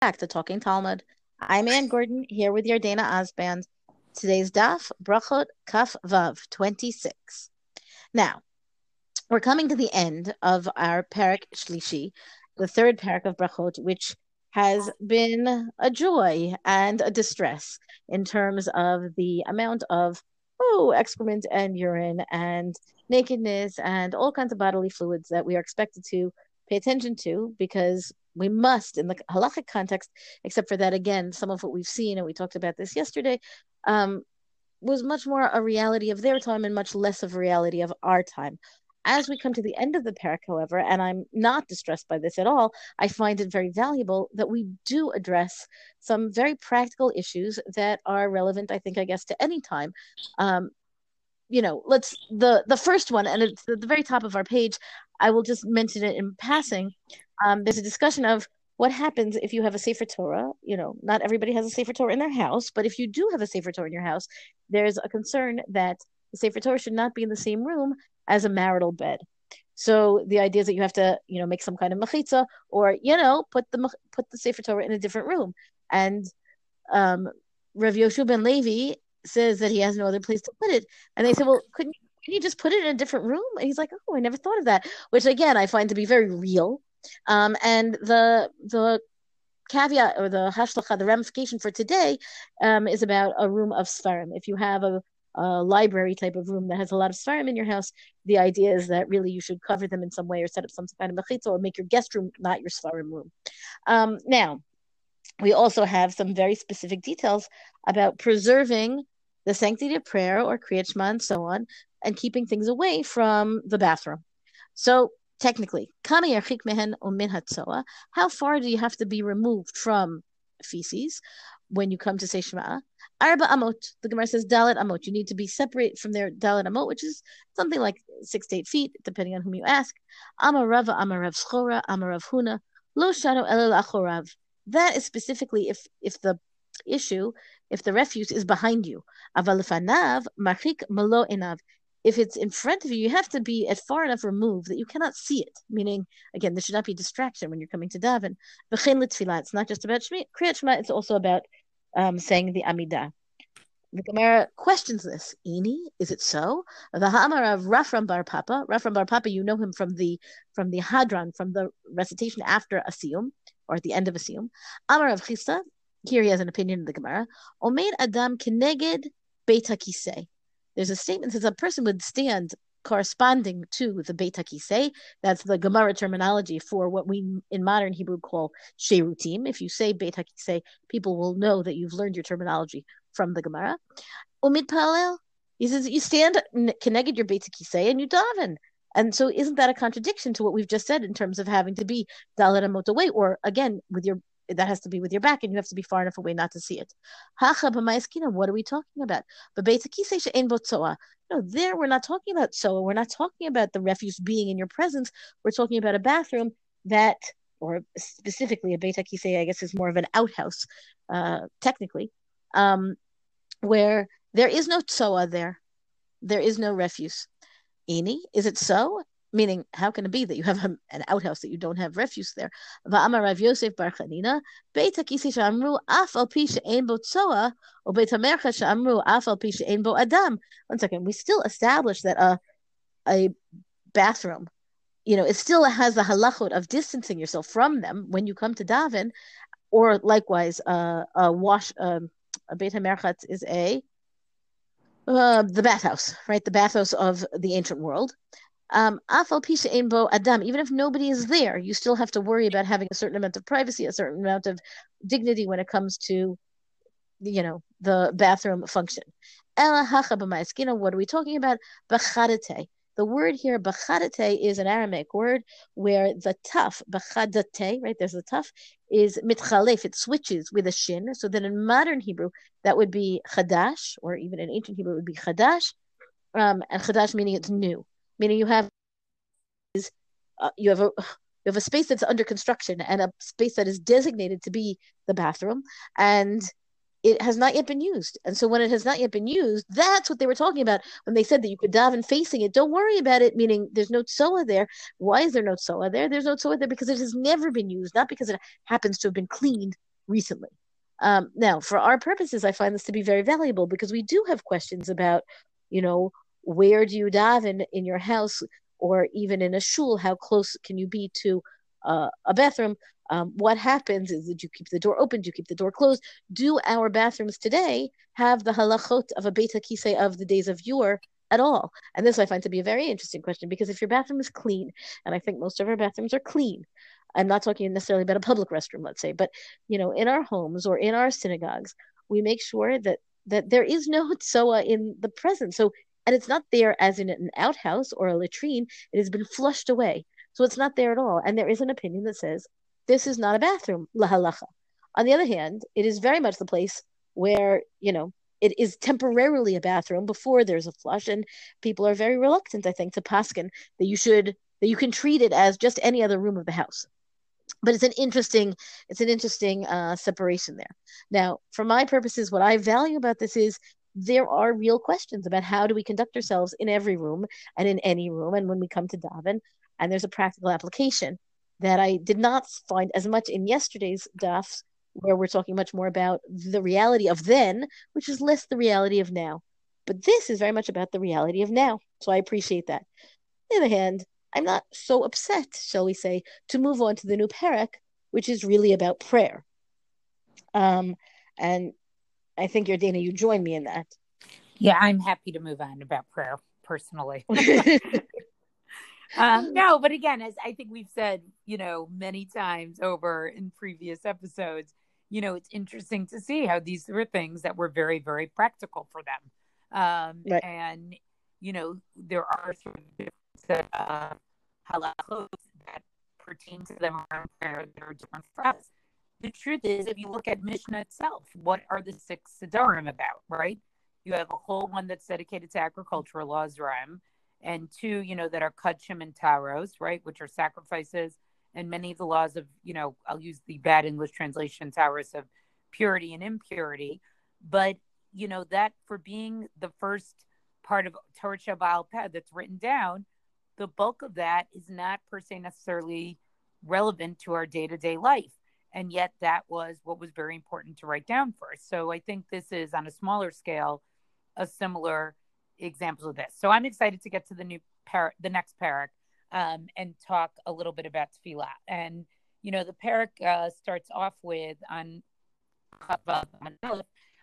back to Talking Talmud. I'm Anne Gordon here with Yardena Osband. Today's daf, Brachot Kaf Vav 26. Now, we're coming to the end of our Parak Shlishi, the third Parak of Brachot, which has been a joy and a distress in terms of the amount of oh excrement and urine and nakedness and all kinds of bodily fluids that we are expected to pay attention to because we must in the halachic context except for that again some of what we've seen and we talked about this yesterday um, was much more a reality of their time and much less of reality of our time as we come to the end of the parak, however, and I'm not distressed by this at all, I find it very valuable that we do address some very practical issues that are relevant, I think, I guess, to any time. Um, you know, let's the the first one, and it's at the very top of our page. I will just mention it in passing. Um, there's a discussion of what happens if you have a Sefer Torah. You know, not everybody has a Sefer Torah in their house, but if you do have a Sefer Torah in your house, there's a concern that the Sefer Torah should not be in the same room as a marital bed. So the idea is that you have to, you know, make some kind of mechitza, or you know, put the put the Sefer Torah in a different room. And um, Rav Yoshua ben Levi says that he has no other place to put it, and they said, well, couldn't can you just put it in a different room? And he's like, oh, I never thought of that. Which again, I find to be very real. Um, and the the caveat or the hashlocha, the ramification for today, um, is about a room of svarim. If you have a a library type of room that has a lot of svarim in your house, the idea is that really you should cover them in some way or set up some kind of mechitza or make your guest room not your svarim room. Um, now, we also have some very specific details about preserving the sanctity of prayer or kriyat shema and so on, and keeping things away from the bathroom. So technically, how far do you have to be removed from feces when you come to say Shema? Arba amot. The Gemara says dalit amot. You need to be separate from their dalit amot, which is something like six to eight feet, depending on whom you ask. Amarava amarav schora amarav huna lo shano elel achorav. That is specifically if if the issue, if the refuse is behind you. Avalifanav machik malo enav. If it's in front of you, you have to be at far enough remove that you cannot see it. Meaning, again, there should not be distraction when you're coming to daven. It's not just about Kriyat Shema, it's also about um, saying the Amidah. The Gemara questions this. Ini, is it so? The Ha'amar of Rafram Bar Papa. Rafram Bar Papa, you know him from the from the Hadran, from the recitation after Asiyum, or at the end of Asiyum. Amar of Chisa, here he has an opinion in the Gemara. Omeid Adam Keneged Beit HaKisei. There's a statement that says a person would stand corresponding to the Beit HaKisei. That's the Gemara terminology for what we in modern Hebrew call Sherutim. If you say Beit HaKisei, people will know that you've learned your terminology from the Gemara. Umid Palel, he says you stand connected your Beit HaKisei and you daven. And so, isn't that a contradiction to what we've just said in terms of having to be dalet amot away, or again with your that has to be with your back, and you have to be far enough away not to see it. What are we talking about? No, there we're not talking about so. We're not talking about the refuse being in your presence. We're talking about a bathroom that, or specifically a beit hakisei, I guess is more of an outhouse, uh, technically, um, where there is no tsoa there. There is no refuse. Ini, is it so? Meaning, how can it be that you have a, an outhouse that you don't have refuse there? Rav Yosef Bar Chanina, Beit af al pi or Beit af al pi adam. One second, we still establish that a, a bathroom, you know, it still has the halachot of distancing yourself from them when you come to daven, or likewise, uh, a wash, um, a Beit HaMerchat is a, uh, the bathhouse, right? The bathhouse of the ancient world. Um, adam, even if nobody is there, you still have to worry about having a certain amount of privacy, a certain amount of dignity when it comes to, you know, the bathroom function. What are we talking about? The word here, bachadate, is an Aramaic word where the tough, bachadate, right, there's the tough, is mitchalef, it switches with a shin. So then in modern Hebrew, that would be chadash, or even in ancient Hebrew, it would be chadash. Um, and chadash meaning it's new meaning you have is uh, you have a you have a space that's under construction and a space that is designated to be the bathroom and it has not yet been used. And so when it has not yet been used, that's what they were talking about when they said that you could dive daven facing it. Don't worry about it, meaning there's no tsoa there. Why is there no tsoa there? There's no tsoa there because it has never been used, not because it happens to have been cleaned recently. Um, now, for our purposes, I find this to be very valuable because we do have questions about, you know, where do you daven in in your house or even in a shul? How close can you be to uh, a bathroom? Um, what happens is that you keep the door open, do you keep the door closed? Do our bathrooms today have the halachot of a beit hakisei of the days of yore at all? And this I find to be a very interesting question because if your bathroom is clean, and I think most of our bathrooms are clean, I'm not talking necessarily about a public restroom, let's say, but you know, in our homes or in our synagogues, we make sure that that there is no tsoa in the present. So, and it's not there as in an outhouse or a latrine. It has been flushed away, so it's not there at all. And there is an opinion that says this is not a bathroom, lahalacha. On the other hand, it is very much the place where, you know, it is temporarily a bathroom before there's a flush, and people are very reluctant, I think, to paskin that you should that you can treat it as just any other room of the house. But it's an interesting, it's an interesting uh, separation there. Now, for my purposes, what I value about this is there are real questions about how do we conduct ourselves in every room and in any room, and when we come to daven, and there's a practical application that I did not find as much in yesterday's dafs, where we're talking much more about the reality of then, which is less the reality of now. But this is very much about the reality of now. So I appreciate that. On the other hand, I'm not so upset, shall we say, to move on to the new parak, which is really about prayer. Um, and I think, Yardena, you join me in that. Yeah, I'm happy to move on about prayer personally. um, no, but again, as I think we've said, you know, many times over in previous episodes, you know, it's interesting to see how these were things that were very, very practical for them. Um, right. And, you know, there are sort of different uh, halachos that pertain to them around prayer that are different for us. The truth is, if you look at Mishnah itself, what are the six Siddurim about, right? You have a whole one that's dedicated to agricultural laws, Rhyme and two, you know, that are kachim and taros, right, which are sacrifices, and many of the laws of, you know, I'll use the bad English translation, taros of purity and impurity, but you know that for being the first part of Torah Baal that's written down, the bulk of that is not per se necessarily relevant to our day to day life. And yet, that was what was very important to write down first. So, I think this is on a smaller scale, a similar example of this. So I'm excited to get to the new par- the next parak um, and talk a little bit about tefillah. And you know, the parak uh, starts off with on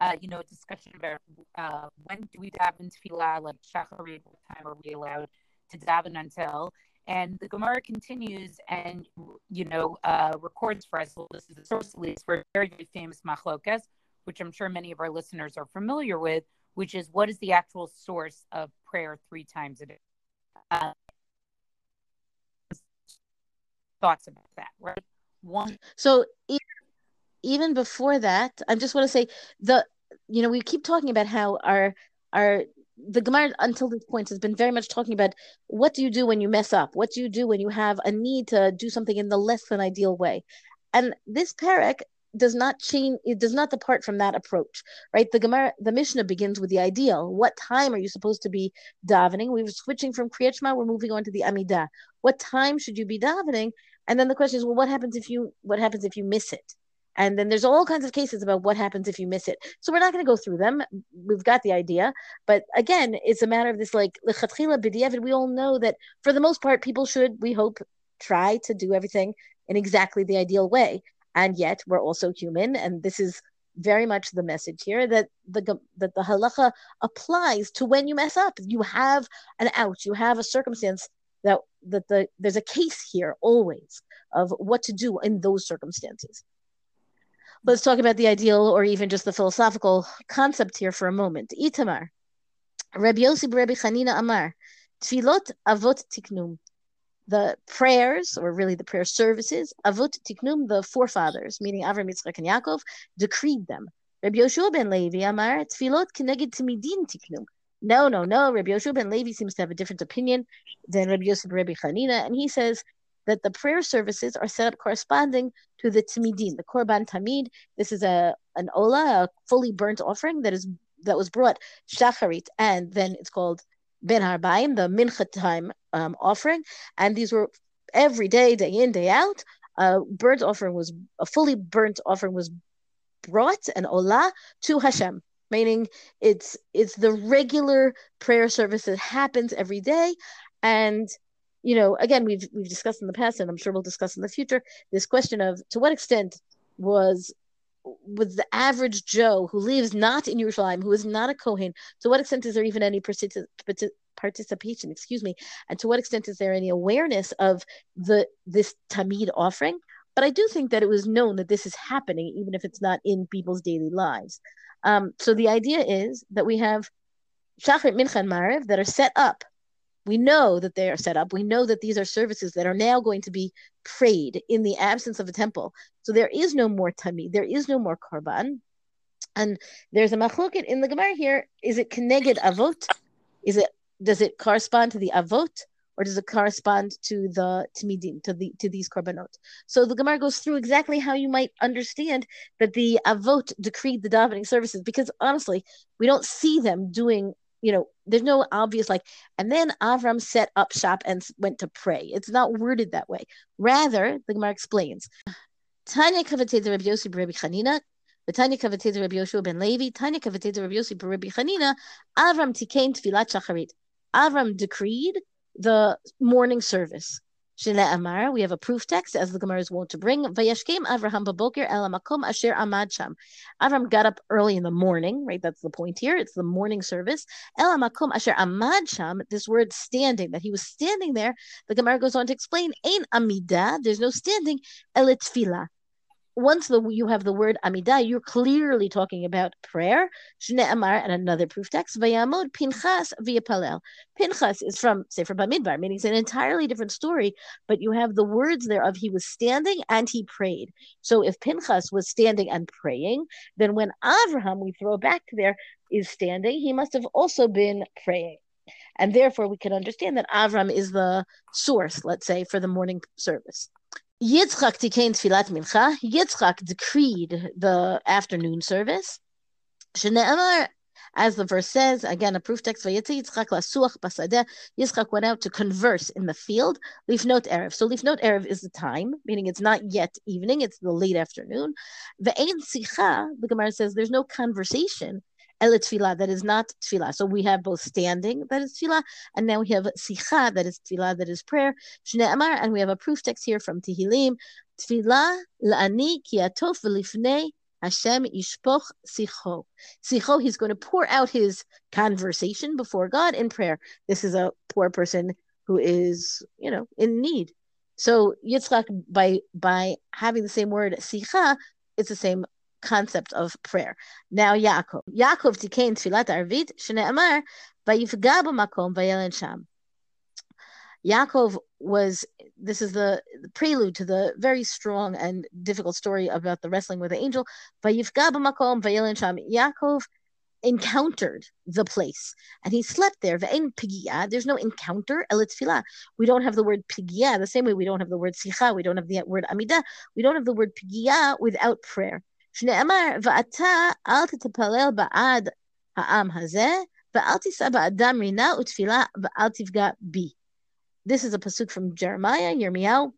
uh, you know, a discussion about uh, when do we daven tefillah, like shacharit, what time are we allowed to daven until? And the Gemara continues and, you know, uh, records for us. Well, this is the source list for a very, very famous machlokas, which I'm sure many of our listeners are familiar with, which is what is the actual source of prayer three times a day. Uh, thoughts about that, right? One. So even before that, I just want to say the you know we keep talking about how our our the Gemara until this point has been very much talking about what do you do when you mess up? What do you do when you have a need to do something in the less than ideal way? And this parak does not change it does not depart from that approach right? The gemara the mishnah begins with the ideal. What time are you supposed to be davening? We were switching from kriyat shema we're moving on to the amidah. What time should you be davening? And then the question is well what happens if you what happens if you miss it and then there's all kinds of cases about what happens if you miss it. So we're not going to go through them. We've got the idea. But again it's a matter of this like we all know that for the most part people should we hope try to do everything in exactly the ideal way. And yet we're also human. And this is very much the message here that the that the halacha applies to when you mess up. You have an out you have a circumstance that that the there's a case here always of what to do in those circumstances let's talk about the ideal or even just the philosophical concept here for a moment itamar Rabbi Yossi Rabbi Chanina Amar Tfilot Avot Tiknum the prayers, or really the prayer services, Avot Tiknum, the forefathers, meaning Avram, Yitzchak, and Yaakov, decreed them. Rabbi Yoshua ben Levi Amar, Tfilot Keneged Timidin Tiknum. No, no, no. Rabbi Yoshua ben Levi seems to have a different opinion than Rabbi Yosef Rabbi Chanina, and he says that the prayer services are set up corresponding to the Timidin, the Korban Tamid. This is a an ola, a fully burnt offering that is that was brought shacharit, and then it's called Ben Harbaim, the Mincha time um, offering, and these were every day, day in, day out. A burnt offering was a fully burnt offering was brought an Ola to Hashem, meaning it's it's the regular prayer service that happens every day, and you know, again, we've we've discussed in the past, and I'm sure we'll discuss in the future, this question of to what extent was was the average Joe who lives not in Yerushalayim, who is not a Kohen, to what extent is there even any participation? Excuse me, and to what extent is there any awareness of the this Tamid offering? But I do think that it was known that this is happening, even if it's not in people's daily lives. Um, so the idea is that we have Shachrit, Mincha, and Maariv that are set up we know that they are set up. We know that these are services that are now going to be prayed in the absence of a temple. So there is no more tamid, there is no more korban. And there's a machloket in the Gemara here. Is it keneged avot? Is it does it correspond to the avot? Or does it correspond to the timidim, to the to these korbanot? So the Gemara goes through exactly how you might understand that the avot decreed the davening services, because honestly, we don't see them doing you know, there's no obvious like, and then Avram set up shop and went to pray. It's not worded that way. Rather, the Gemara explains. Tanya kavateta Rabbi Yossi Rabbi Chanina, Tanya kavateta Rabbi Yoshua ben Levi, Tanya kavateta Rabbi Yossi Rabbi Chanina, Avram tikain tfilat shacharit. Avram decreed the morning service. Shene Amar, we have a proof text as the Gemara is wont to bring. Vayashkem Avraham babokir el asher amad. Avram got up early in the morning, right? That's the point here. It's the morning service. El asher amad. This word standing, that he was standing there. The Gemara goes on to explain, Ain amida. There's no standing. El once the, you have the word Amidah, you're clearly talking about prayer. Shne Amar and another proof text. Vayamod Pinchas via Palel. Pinchas is from Sefer Bamidbar, meaning it's an entirely different story, but you have the words there of he was standing and he prayed. So if Pinchas was standing and praying, then when Avraham, we throw back to there, is standing, he must have also been praying. And therefore, we can understand that Avram is the source, let's say, for the morning service. Yitzchak tfilat mincha. Yitzchak decreed the afternoon service. Shne'emar, as the verse says, again a proof text. Vayetzi Yitzchak lasuach basadeh. Yitzchak went out to converse in the field. Lifnot erev. So lifnot erev is the time, meaning it's not yet evening; it's the late afternoon. The ein sicha. The Gemara says there's no conversation that is not tefillah. So we have both standing, that is tefillah, and now we have sicha, that is tefillah, that is prayer. Amar, and we have a proof text here from Tehillim. Tefillah la'ani ki atof v'lifnei Hashem ishpoch sicho. Sicho, he's going to pour out his conversation before God in prayer. This is a poor person who is, you know, in need. So Yitzchak, by by having the same word sicha, it's the same concept of prayer. Now Yaakov. Yaakov tikain tfilat arvit shne'amar vayifga b'makom vayelen sham. Yaakov was this is the, the, prelude to the very strong and difficult story about the wrestling with the angel. Vayifga b'makom vayelen sham. Yaakov encountered the place and he slept there. There's no encounter. We don't have the word pigia the same way we don't have the word sicha. We don't have the word amida. We don't have the word pigia without prayer. שנאמר, ואתה אל תתפלל בעד העם הזה, ואל תישא באדם רינה ותפילה, ואל תפגע בי. This is a pasuk from Jeremiah, Yirmiyahu.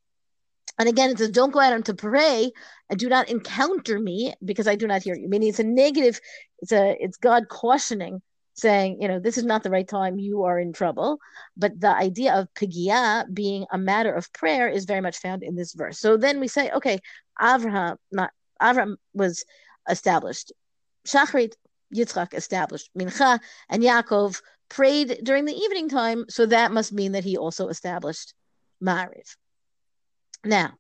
And again, it says, don't go out to pray and do not encounter me because I do not hear you. Meaning it's a negative, it's a it's God cautioning, saying, you know, this is not the right time, you are in trouble. But the idea of pigia being a matter of prayer is very much found in this verse. So then we say, okay, Avraham, not Avram was established. Shachrit, Yitzchak established. Mincha and Yaakov prayed during the evening time, so that must mean that he also established Maariv. Now,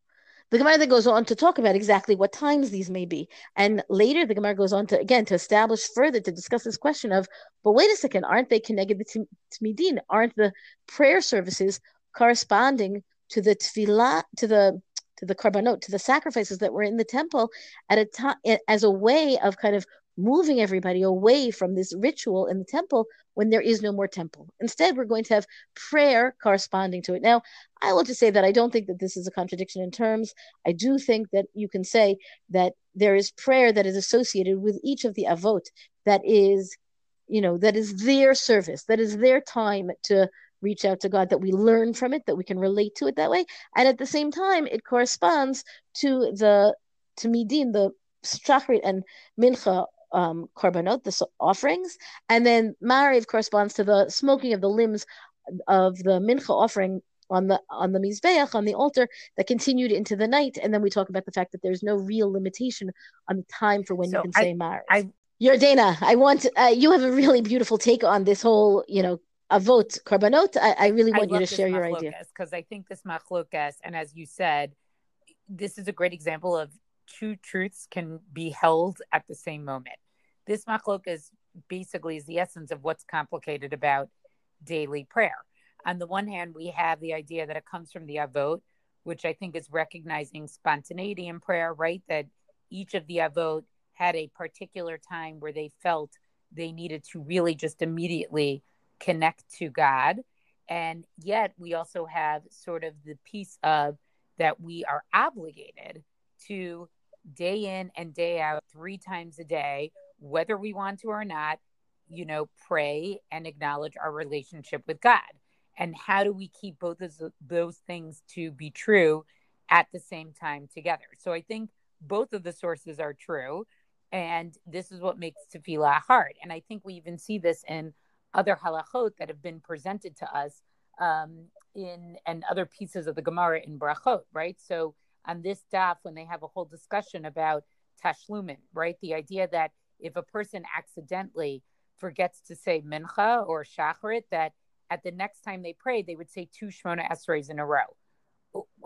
the Gemara then goes on to talk about exactly what times these may be. And later the Gemara goes on to again to establish further to discuss this question of, but wait a second, aren't they connected to Tmidin? Aren't the prayer services corresponding to the tefillah, to the to the korbanot, to the sacrifices that were in the temple at a time as a way of kind of moving everybody away from this ritual in the temple when there is no more temple. Instead, we're going to have prayer corresponding to it. Now, I will just say that I don't think that this is a contradiction in terms. I do think that you can say that there is prayer that is associated with each of the avot that is, you know, that is their service, that is their time to reach out to God, that we learn from it, that we can relate to it that way. And at the same time, it corresponds to the to midin, the Shachrit and Mincha um, korbanot, the offerings, and then Mariv corresponds to the smoking of the limbs of the Mincha offering on the on the mizbeach on the altar that continued into the night, and then we talk about the fact that there's no real limitation on the time for when so you can I, say Mariv. I, Yardena, I want uh, you have a really beautiful take on this whole, you know, avot korbanot. I, I really want I you to share your idea because I think this machlokas, and as you said, this is a great example of two truths can be held at the same moment. This machlokas basically is the essence of what's complicated about daily prayer. On the one hand, we have the idea that it comes from the avot, which I think is recognizing spontaneity in prayer, right? That each of the avot had a particular time where they felt they needed to really just immediately connect to God. And yet, we also have sort of the piece of that we are obligated to day in and day out, three times a day, whether we want to or not, you know, pray and acknowledge our relationship with God. And how do we keep both of those things to be true at the same time together? So I think both of the sources are true. And this is what makes tefillah hard. And I think we even see this in other halachot that have been presented to us um, in and other pieces of the Gemara in Brachot, right? So on this daf, when they have a whole discussion about tashlumin, right? The idea that if a person accidentally forgets to say mincha or shacharit, that at the next time they pray, they would say two shmona esreis in a row.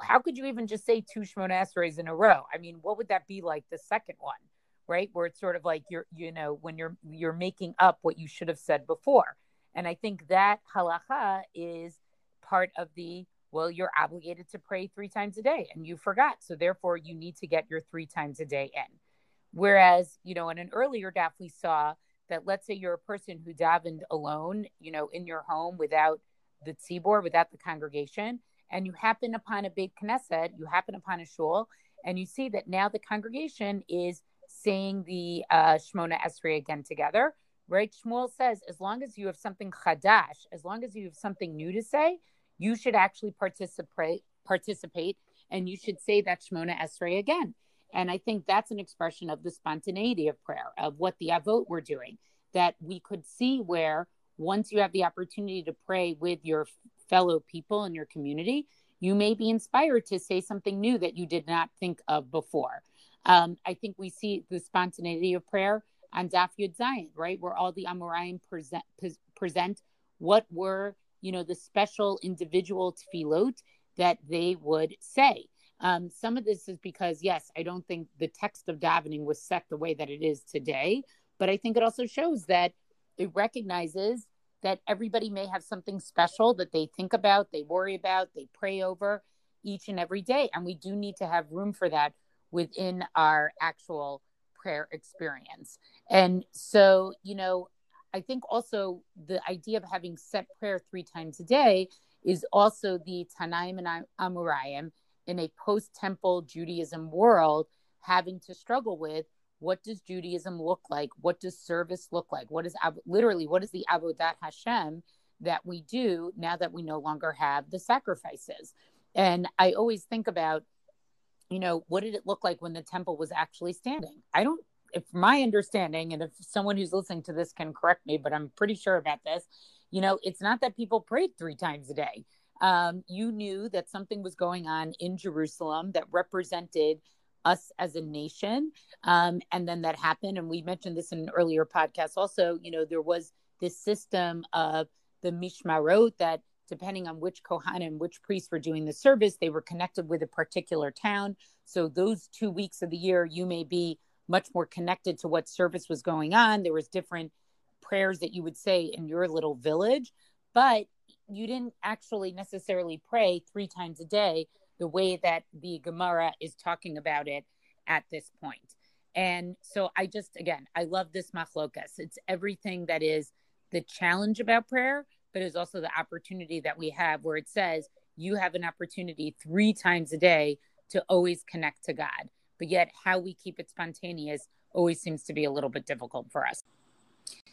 How could you even just say two shmona esreis in a row? I mean, what would that be like the second one, right? Where it's sort of like you're, you know, when you're you're making up what you should have said before. And I think that halacha is part of the well, you're obligated to pray three times a day and you forgot. So therefore, you need to get your three times a day in. Whereas, you know, in an earlier daf, we saw that let's say you're a person who davened alone, you know, in your home without the tzibor, without the congregation, and you happen upon a big knesset, you happen upon a shul, and you see that now the congregation is saying the uh, Shmona Esrei again together, right? Shmuel says, as long as you have something chadash, as long as you have something new to say, you should actually participate participate and you should say that Shmona Esrei again. And I think that's an expression of the spontaneity of prayer, of what the Avot were doing, that we could see where once you have the opportunity to pray with your fellow people in your community, you may be inspired to say something new that you did not think of before. Um, I think we see the spontaneity of prayer on Daf Yud Zayin, right, where all the Amoraim present, present what were you know, the special individual tefillot that they would say. Um, some of this is because, yes, I don't think the text of davening was set the way that it is today, but I think it also shows that it recognizes that everybody may have something special that they think about, they worry about, they pray over each and every day. And we do need to have room for that within our actual prayer experience. And so, you know, I think also the idea of having set prayer three times a day is also the Tanaim and Amoraim in a post temple Judaism world having to struggle with what does Judaism look like? What does service look like? What is literally what is the Avodat Hashem that we do now that we no longer have the sacrifices? And I always think about, you know, what did it look like when the temple was actually standing? I don't if my understanding, and if someone who's listening to this can correct me, but I'm pretty sure about this, you know, it's not that people prayed three times a day. Um, you knew that something was going on in Jerusalem that represented us as a nation. Um, and then that happened. And we mentioned this in an earlier podcast also, you know, there was this system of the Mishmarot that depending on which Kohanim, which priests were doing the service, they were connected with a particular town. So those two weeks of the year, you may be much more connected to what service was going on. There was different prayers that you would say in your little village, but you didn't actually necessarily pray three times a day the way that the Gemara is talking about it at this point. And so I just again, I love this machlokas. It's everything that is the challenge about prayer, but it's also the opportunity that we have where it says you have an opportunity three times a day to always connect to God but yet how we keep it spontaneous always seems to be a little bit difficult for us.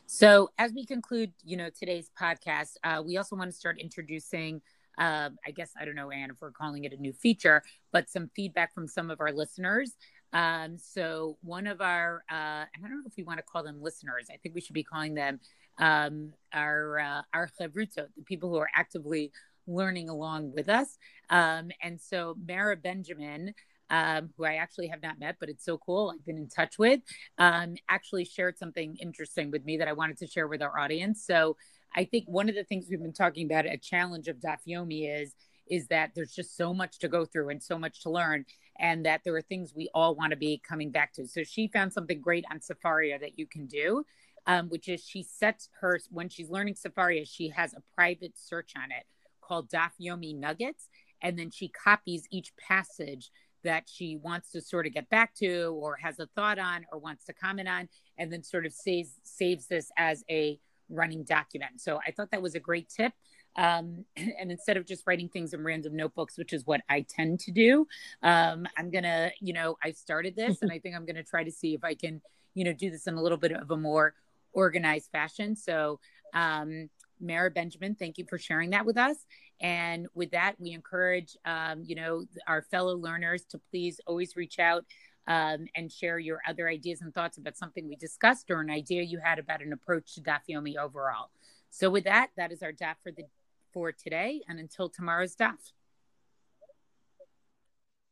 So, as we conclude, you know, today's podcast, uh, we also want to start introducing, uh, I guess, I don't know, Anne, if we're calling it a new feature, but some feedback from some of our listeners. Um, so one of our, uh, I don't know if we want to call them listeners. I think we should be calling them um, our uh, our chavrutot, the people who are actively learning along with us. Um, and so Mara Benjamin, um, who I actually have not met, but it's so cool. I've been in touch with, um, actually shared something interesting with me that I wanted to share with our audience. So I think one of the things we've been talking about, a challenge of Daf Yomi is is that there's just so much to go through and so much to learn and that there are things we all want to be coming back to. So she found something great on Sefaria that you can do, um, which is she sets her, when she's learning Sefaria, she has a private search on it called Daf Yomi Nuggets. And then she copies each passage that she wants to sort of get back to or has a thought on or wants to comment on and then sort of saves saves this as a running document so i thought that was a great tip um, and instead of just writing things in random notebooks which is what i tend to do um, i'm gonna you know i started this and i think i'm gonna try to see if i can you know do this in a little bit of a more organized fashion so um, Mara Benjamin, thank you for sharing that with us. And with that, we encourage, um, you know, our fellow learners to please always reach out um, and share your other ideas and thoughts about something we discussed or an idea you had about an approach to Daf Yomi overall. So with that, that is our DAF for the for today. And until tomorrow's DAF.